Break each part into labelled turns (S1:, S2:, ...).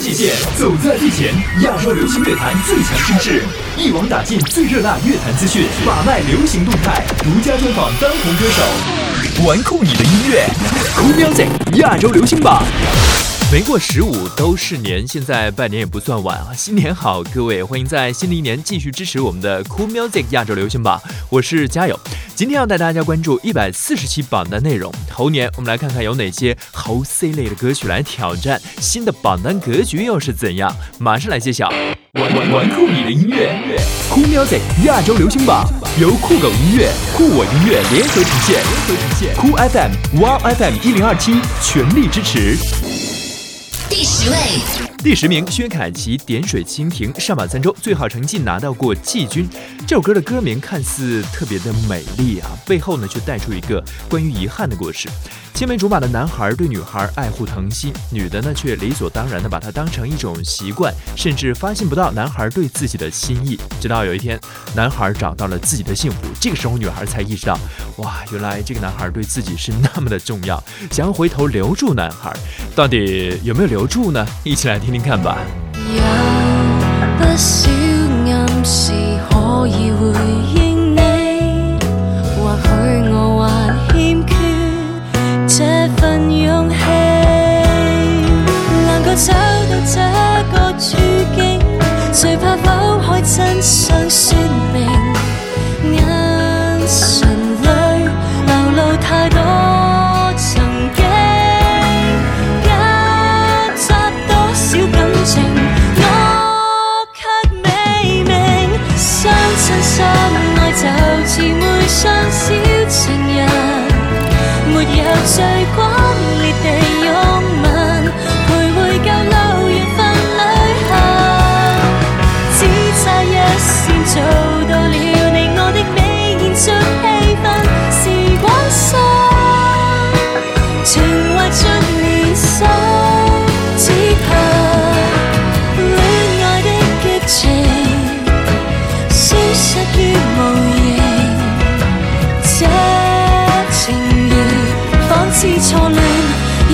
S1: 界限，走在最前，亚洲流行乐坛最强声势，一网打尽最热辣乐坛资讯，把脉流行动态，独家专访当红歌手，玩酷你的音乐，Cool Music 亚洲流行榜。
S2: 没过十五都是年，现在拜年也不算晚啊！新年好，各位，欢迎在新的一年继续支持我们的 Cool Music 亚洲流行榜，我是嘉友。今天要带大家关注一百四十期榜单内容。猴年，我们来看看有哪些猴 C 类的歌曲来挑战新的榜单格局又是怎样？马上来揭晓。
S1: 玩玩玩酷你的音乐，Cool Music 亚洲流行榜由酷狗音乐、酷我音乐联合呈现，联合呈现。Cool FM、Wow FM 一零二七全力支持。
S3: 第十位，
S2: 第十名，薛凯琪《点水蜻蜓》上榜三周，最好成绩拿到过季军。这首歌的歌名看似特别的美丽啊，背后呢却带出一个关于遗憾的故事。青梅竹马的男孩对女孩爱护疼惜，女的呢却理所当然的把它当成一种习惯，甚至发现不到男孩对自己的心意。直到有一天，男孩找到了自己的幸福，这个时候女孩才意识到，哇，原来这个男孩对自己是那么的重要，想要回头留住男孩，到底有没有留住呢？一起来听听看吧。
S4: 有不少暗示可以回应你，或许我还欠缺。这份勇气，能够找到这个处境，谁怕剖开真相说没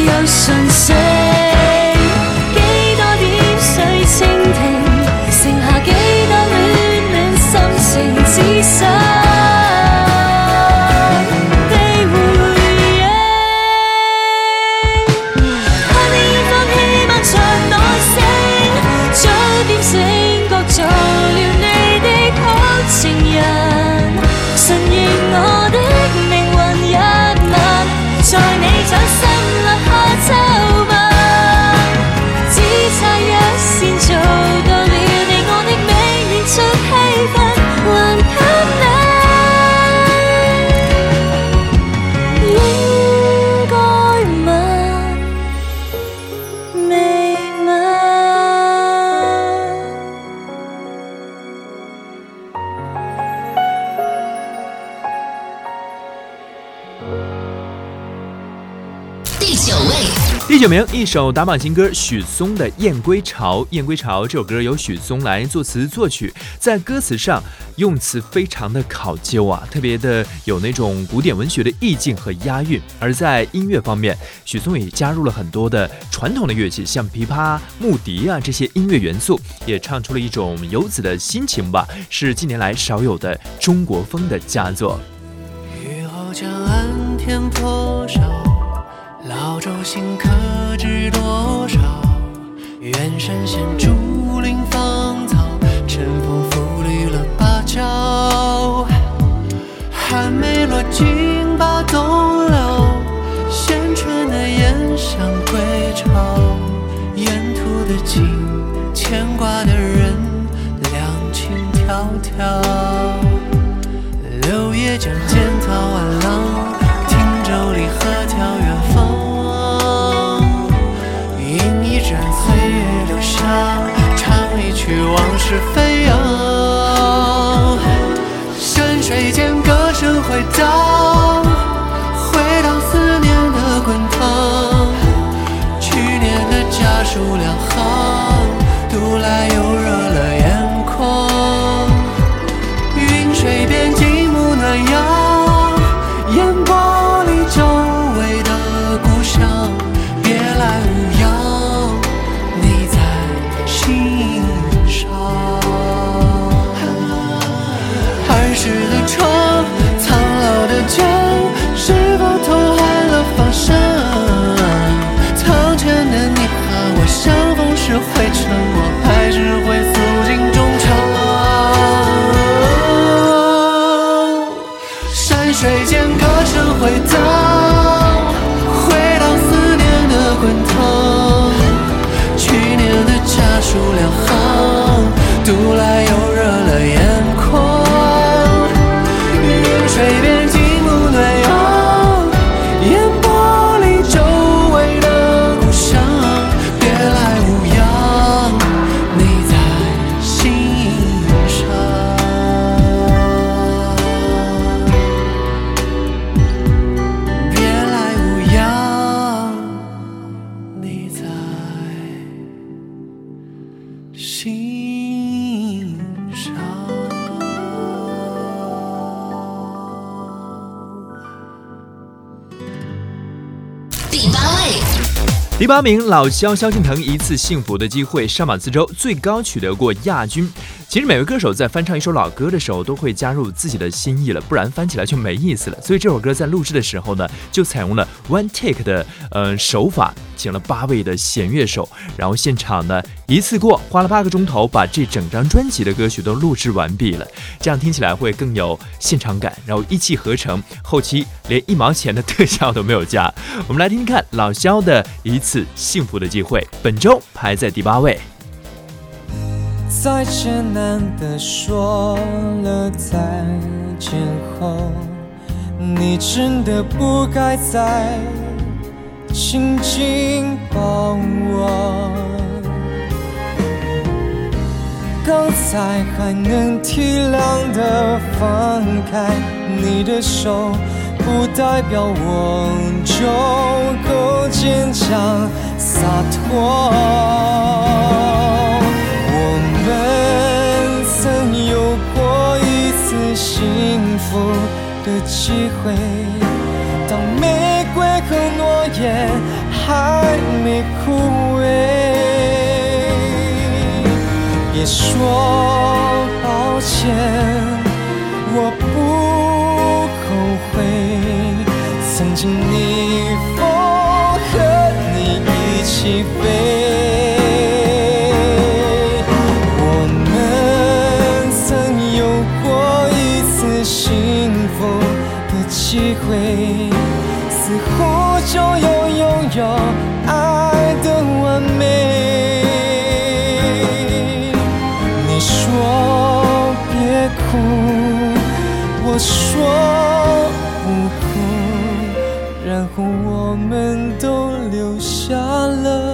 S4: 又顺死，
S2: 九名，一首打榜新歌许嵩的《燕归巢》。《燕归巢》这首歌由许嵩来作词作曲，在歌词上用词非常的考究啊，特别的有那种古典文学的意境和押韵。而在音乐方面，许嵩也加入了很多的传统的乐器，像琵琶、木笛啊这些音乐元素，也唱出了一种游子的心情吧，是近年来少有的中国风的佳作。
S5: 雨后江岸天破晓。老舟新，客知多少？远山现竹林芳草，晨风拂绿了芭蕉。寒梅落尽把东流，衔春的燕想归巢。沿途的景，牵挂的人，两情迢迢。柳叶江间是飞扬。山水间歌声回荡，
S2: 第八名，老萧萧敬腾一次幸福的机会上榜四周，最高取得过亚军。其实每位歌手在翻唱一首老歌的时候，都会加入自己的心意了，不然翻起来就没意思了。所以这首歌在录制的时候呢，就采用了 one take 的呃手法，请了八位的弦乐手，然后现场呢一次过花了八个钟头，把这整张专辑的歌曲都录制完毕了。这样听起来会更有现场感，然后一气呵成，后期连一毛钱的特效都没有加。我们来听听看老萧的一次幸福的机会，本周排在第八位。
S6: 再艰难的说了再见后，你真的不该再紧紧抱我。刚才还能体谅的放开你的手，不代表我就够坚强洒脱。的机会，当玫瑰和诺言还没枯萎，别说抱歉，我不后悔，曾经你哭，我说不哭，然后我们都留下了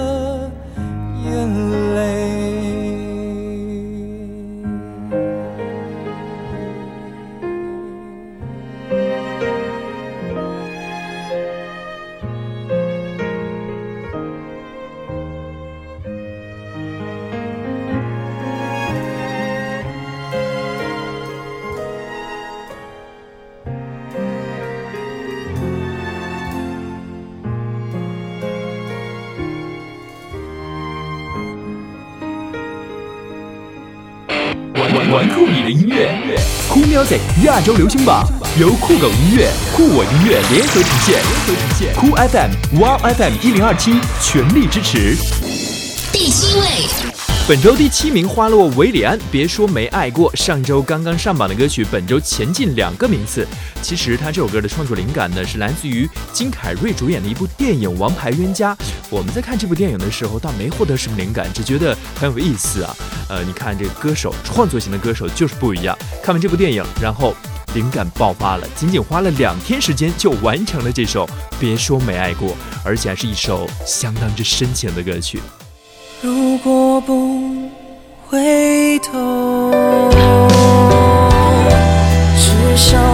S1: 亚洲流行榜由酷狗音乐、酷我音乐联合呈现，联合呈现。酷 FM、Wow FM 一零二七全力支持。
S3: 第七位。
S2: 本周第七名，花落维里安，别说没爱过。上周刚刚上榜的歌曲，本周前进两个名次。其实他这首歌的创作灵感呢，是来自于金凯瑞主演的一部电影《王牌冤家》。我们在看这部电影的时候，倒没获得什么灵感，只觉得很有意思啊。呃，你看这个歌手，创作型的歌手就是不一样。看完这部电影，然后灵感爆发了，仅仅花了两天时间就完成了这首《别说没爱过》，而且还是一首相当之深情的歌曲。
S6: 如果不回头，至少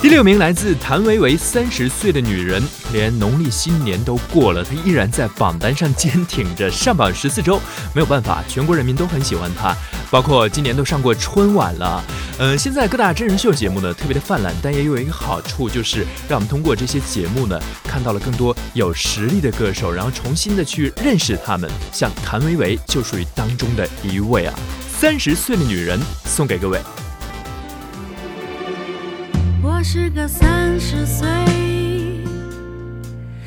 S2: 第六名来自谭维维，三十岁的女人，连农历新年都过了，她依然在榜单上坚挺着，上榜十四周，没有办法，全国人民都很喜欢她，包括今年都上过春晚了。嗯，现在各大真人秀节目呢特别的泛滥，但也有一个好处，就是让我们通过这些节目呢，看到了更多有实力的歌手，然后重新的去认识他们。像谭维维就属于当中的一位啊。三十岁的女人，送给各位。
S4: 我是个三十岁，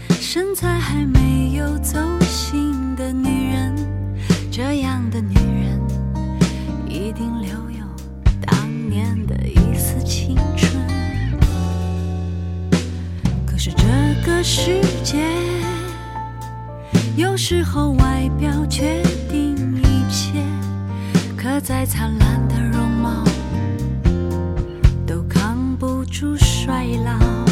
S4: 身材还没有走形的女人。这样的女人一定留有当年的一丝青春。可是这个世界，有时候外表决定一切。可再灿烂的容貌，不住衰老。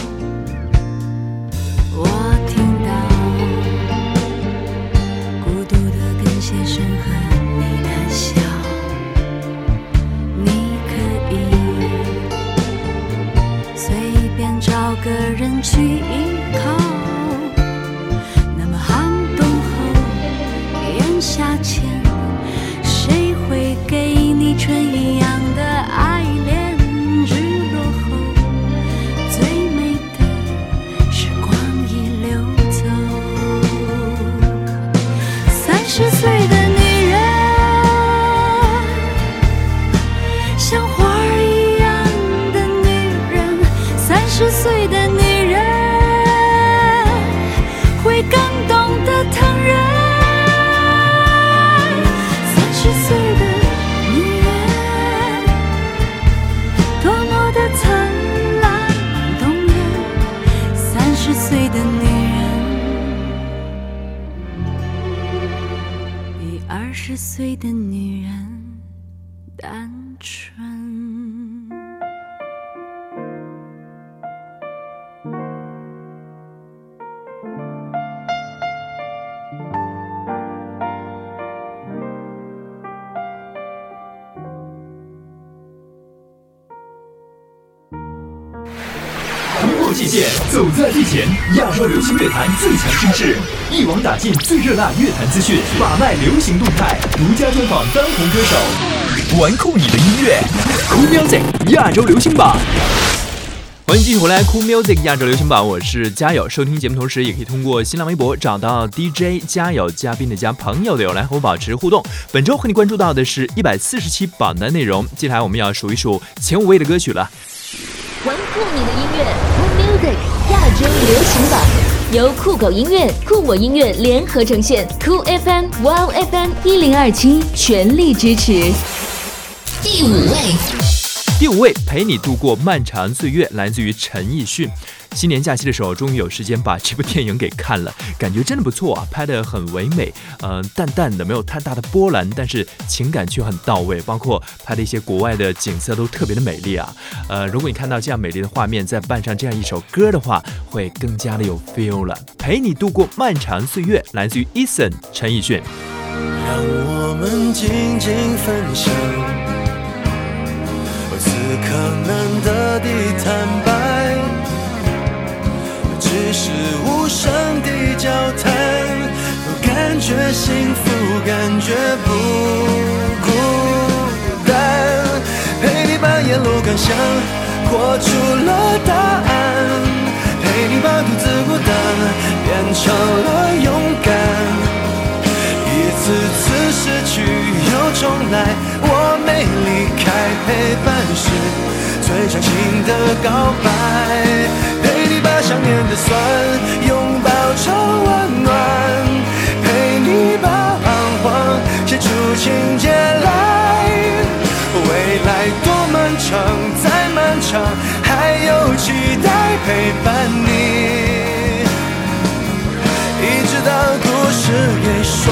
S4: 二十岁的女人单纯。
S1: 走在最前，亚洲流行乐坛最强声势，一网打尽最热辣乐坛资讯，把脉流行动态，独家专访当红歌手，玩酷你的音乐，Cool Music 亚洲流行榜。
S2: 欢迎继续回来酷 Music 亚洲流行榜，我是嘉友。收听节目同时，也可以通过新浪微博找到 DJ 嘉友，嘉宾的加朋友的友来和我保持互动。本周和你关注到的是一百四十期榜单内容，接下来我们要数一数前五位的歌曲了。
S3: 玩酷你的音乐 Music 亚洲流行榜，由酷狗音乐、酷我音乐联合呈现，酷 FM、Wow FM 一零二七全力支持。第五位，
S2: 第五位，陪你度过漫长岁月，来自于陈奕迅。新年假期的时候，终于有时间把这部电影给看了，感觉真的不错啊，拍得很唯美，嗯、淡淡的，没有太大的波澜，但是情感却很到位，包括拍的一些国外的景色都特别的美丽啊。呃，如果你看到这样美丽的画面，再伴上这样一首歌的话，会更加的有 feel 了。陪你度过漫长岁月，来自于 Eason 陈奕迅。
S5: 让我们静静分享，此刻难得的坦白，是无声的交谈，都感觉幸福，感觉不孤单，陪你把沿路感想活出了答案，陪你把独自孤单变成了勇敢。一次次失去又重来，我没离开，陪伴是最长情的告白。想念的酸拥抱成温暖，陪你把彷徨写出情节来。未来多漫长，再漫长，还有期待陪伴你。一直到故事给说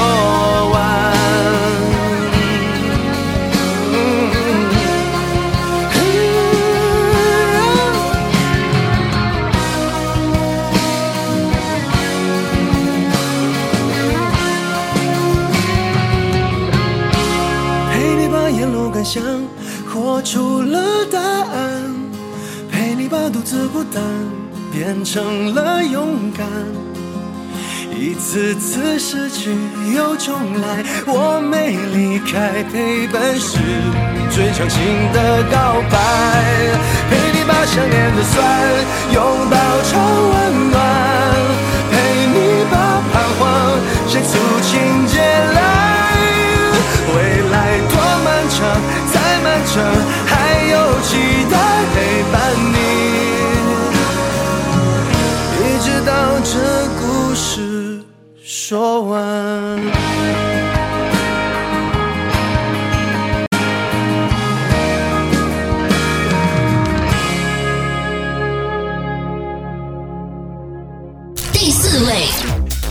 S7: 独自孤单变成了勇敢。一次次失去又重来，我没离开，陪伴是最长情的告白。陪你把想念的酸拥抱成温暖，陪你把彷徨写出情节来。未来多漫长，再漫长，说完。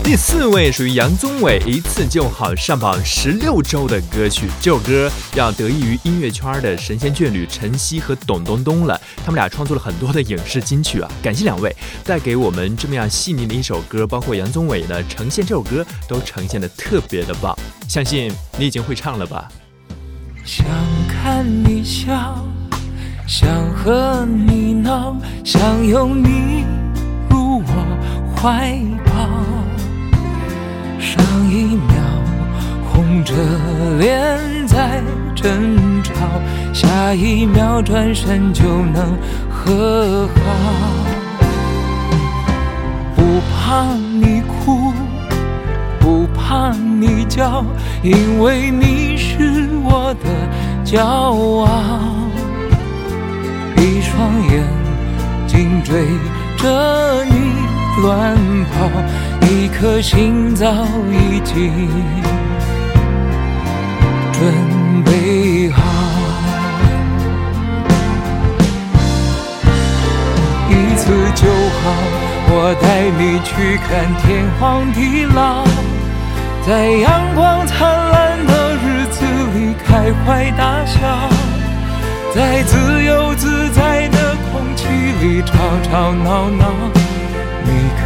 S2: 第四位属于杨宗纬，一次就好上榜十六周的歌曲。这首歌要得益于音乐圈的神仙眷侣陈曦和董冬冬了，他们俩创作了很多的影视金曲啊。感谢两位带给我们这么样细腻的一首歌，包括杨宗纬呢呈现这首歌都呈现的特别的棒。相信你已经会唱了吧？
S8: 想看你笑，想和你闹，想拥你入我怀抱。上一秒红着脸在争吵，下一秒转身就能和好。不怕你哭。不怕你叫，因为你是我的骄傲。一双眼睛追着你乱跑，一颗心早已经准备好。一次就好，我带你去看天荒地老，在阳光灿烂的日子里开怀大笑，在自由自在的空气里吵吵闹闹。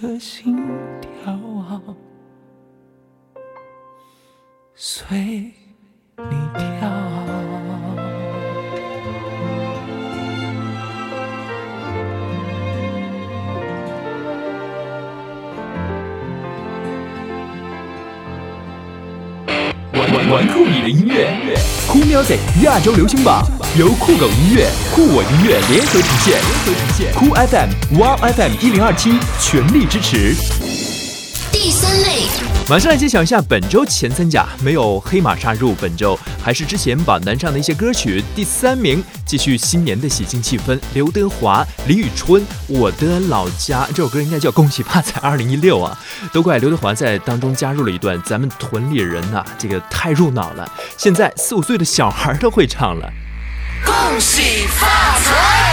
S8: 的心跳啊，随你跳。
S1: 玩玩玩酷你的音乐酷 Music 亚洲流行榜由酷狗音乐、酷我音乐联合呈现，联合呈现酷 FM、Wow FM 一零二七全力支持。
S3: 第三类，
S2: 马上来揭晓一下本周前三甲，没有黑马杀入本周，还是之前榜单上的一些歌曲。第三名，继续新年的喜庆气氛，刘德华、李宇春，《我的老家》这首歌应该叫《恭喜发财 二零一六》啊，都怪刘德华在当中加入了一段咱们屯里人呐、这个太入脑了，现在四五岁的小孩都会唱了。
S7: 恭喜发财！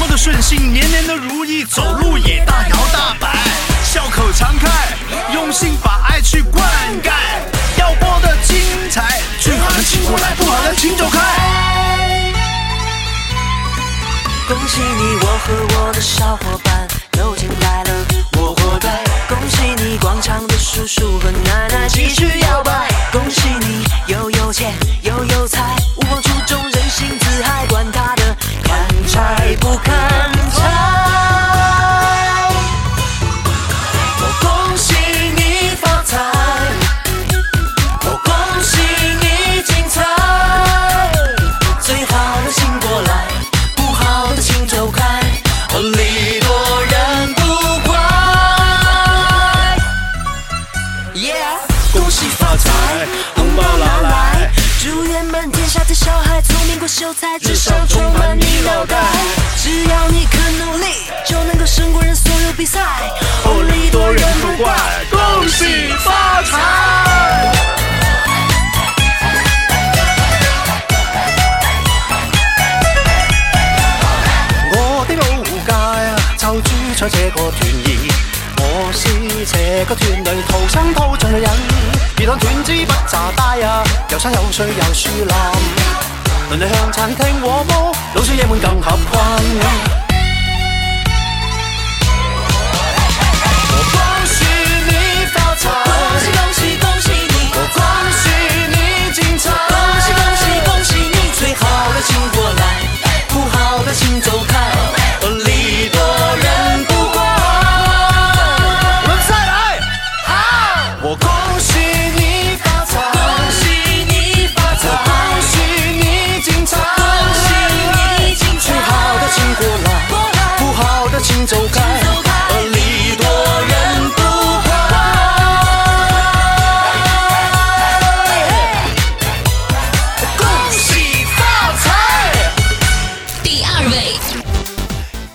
S9: 么都顺心，年年都如意，走路也大摇大摆，笑口常开，用心把爱去灌溉，要过得精彩，最好的请过来，不好的请走开。
S7: 恭喜你，我和我的小伙伴又进来了，我活该。恭喜你，广场的叔叔和奶奶继续摇摆。恭喜你，又有钱又有财，无往初衷，人心自嗨，管他再不看
S10: 比赛。哦，礼多人不怪，恭喜发财。
S7: 我的老街就住在這個團兒，我是這個團裏土生土長嘅人。別看團子不咋大呀，有山有水有树林，邻里向餐廳和睦，老少爷们更合群。
S10: 的請走开，礼多人不怪。
S7: 我们再來，我恭喜你发财，
S10: 恭喜你发财，
S7: 恭喜你精彩，
S10: 恭喜你精彩。
S7: 最好的请过来，不好的请走開，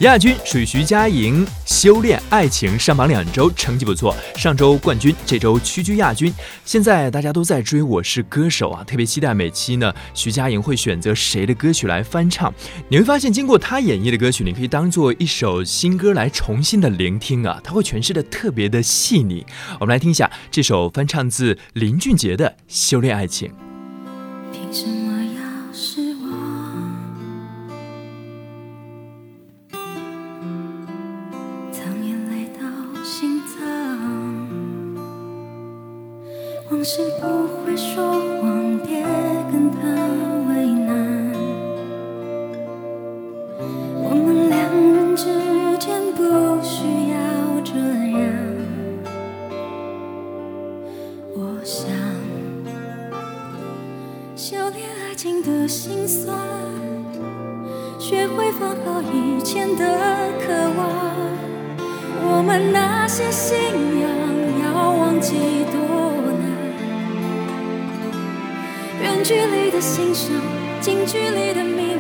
S2: 亚军属于徐佳莹，《修炼爱情》上榜两周，成绩不错。上周冠军，这周屈居亚军。现在大家都在追《我是歌手》啊，特别期待每期呢，徐佳莹会选择谁的歌曲来翻唱。你会发现，经过她演绎的歌曲，你可以当做一首新歌来重新的聆听啊，她会诠释的特别的细腻。我们来听一下这首翻唱自林俊杰的《修炼爱情》。
S4: 凭什么往事不会说谎，别跟他为难。我们两人之间不需要这样，我想。修炼爱情的心酸，学会放好以前的渴望。我们那些信仰要忘记多距离的欣赏，近距离的迷惘。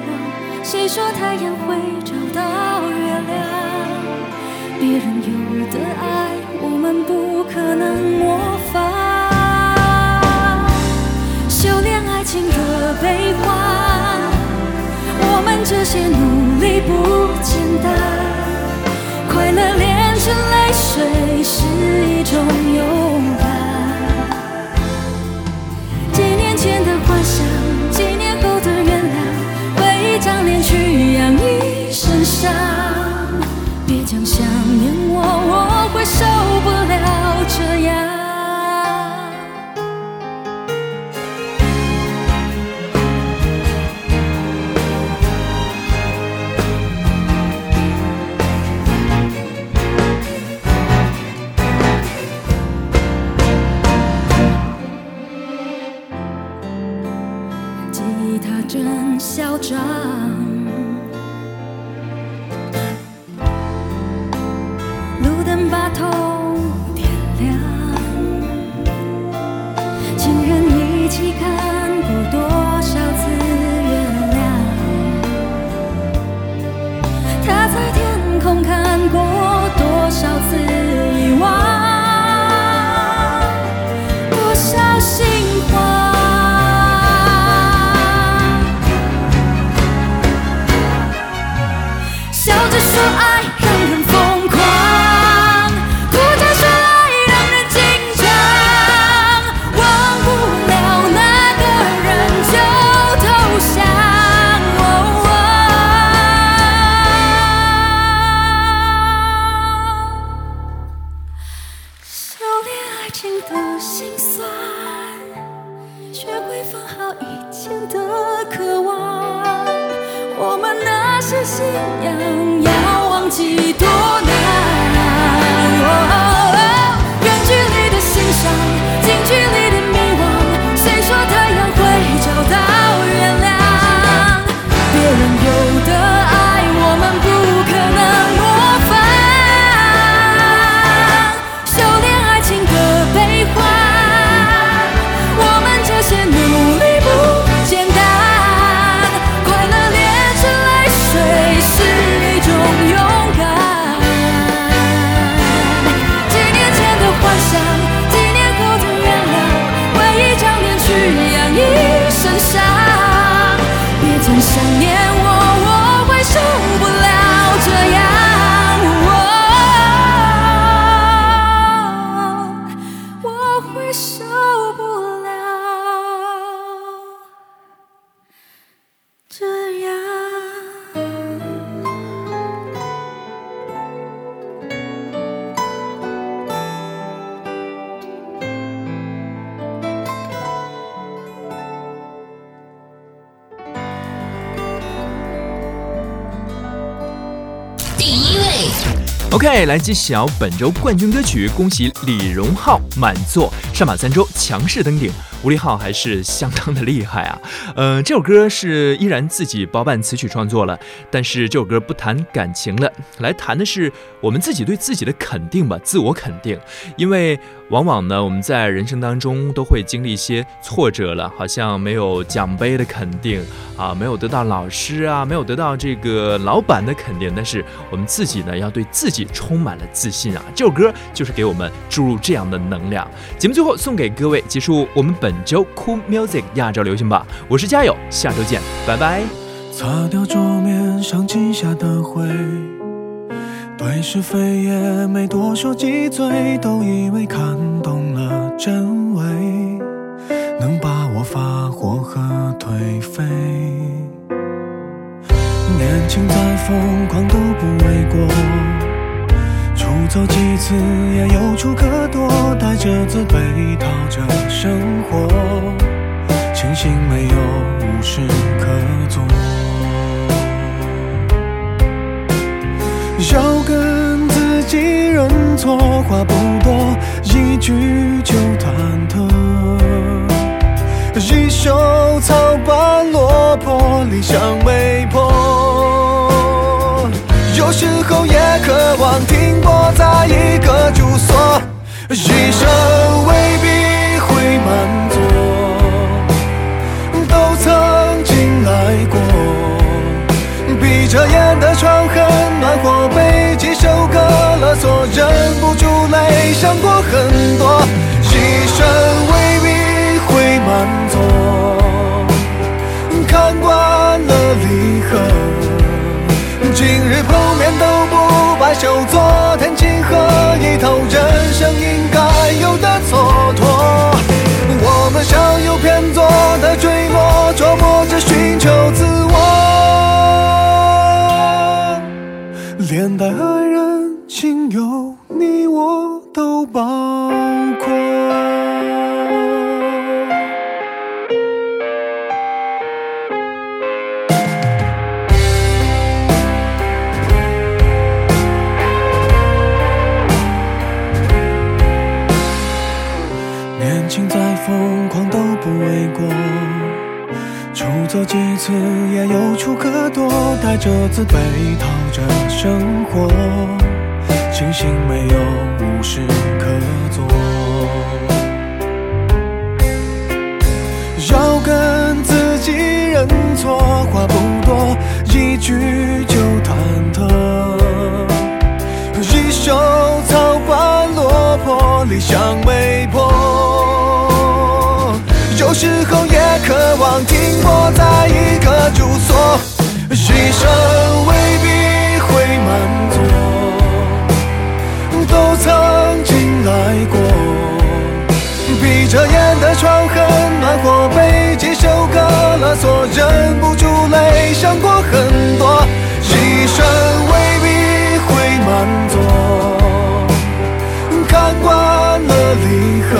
S4: 谁说太阳会找到月亮？别人有的爱，我们不可能模仿。修炼爱情的悲欢，我们这些努力不简单。快乐炼成泪水是一种勇敢。前的幻想，几年后的原谅，为一张脸去养一身伤。
S2: 再来揭晓本周冠军歌曲，恭喜李荣浩满座上马三周，强势登顶。吴立浩还是相当的厉害啊！呃，这首歌是依然自己包办词曲创作了，但是这首歌不谈感情了，来谈的是我们自己对自己的肯定吧，自我肯定。因为往往呢，我们在人生当中都会经历一些挫折了，好像没有奖杯的肯定啊，没有得到老师啊，没有得到这个老板的肯定，但是我们自己呢，要对自己充满了自信啊。这首歌就是给我们注入这样的能量。节目最后送给各位，结束我们本本周 Cool Music 亚洲流行榜，我是嘉友，下周见，拜拜。
S10: 擦掉桌面上积下的灰，对是非也没多说几嘴，都以为看懂了真伪，能把我发火和颓废。年轻再疯狂都不为过，出走几次也有处可躲，带着自卑逃着生活，庆幸没有无事可做。要跟自己认错，话不多，一句就忐忑。一袖草般落魄，理想没破。有时候也渴望停泊在一个住所，一生未必会满座，都曾经来过。闭着眼的窗很暖和，被几首歌勒索，忍不住泪，想过很多，一生未就，昨天情何一头，人生应该有的蹉跎。我们相有偏左的坠落，琢磨着寻求自我，连带爱人、亲友，你我都包疯狂都不为过，出走几次也有处可躲，带着自卑逃着生活，庆幸没有无事可做。要跟自己认错，话不多，一句就忐忑。一手草般落魄，理想没破。时候也渴望停泊在一个住所，一生未必会满座，都曾经来过。闭着眼的窗很暖和，被几首歌勒索，忍不住泪，想过很多，一生未必会满座，看惯了离合，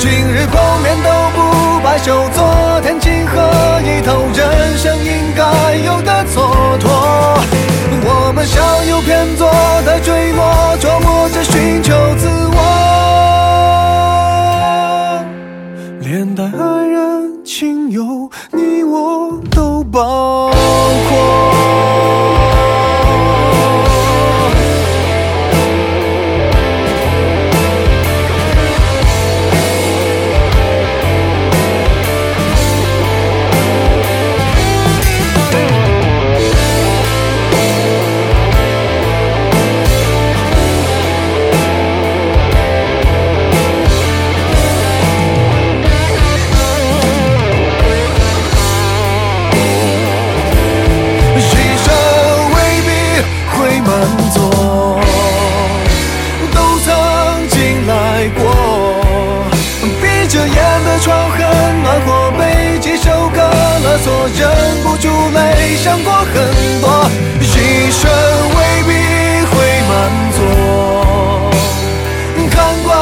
S10: 今日碰面都不罢休，忍不住泪，想过很多，牺牲未必会满足。看惯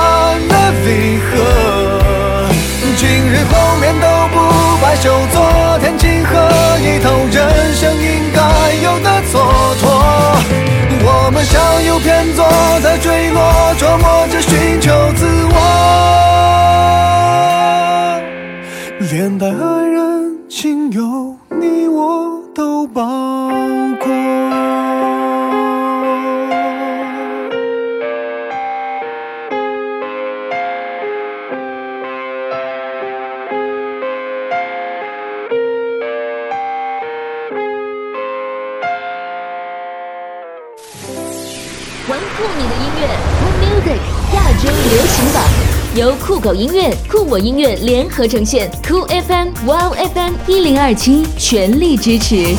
S10: 了离合，今日后面都不白修。昨天情何以头？人生应该有的蹉跎。我们向右偏左在坠落，琢磨着寻求自我。
S3: 由酷狗音乐、酷我音乐联合呈现，酷 FM、Wow FM 一零二七全力支持。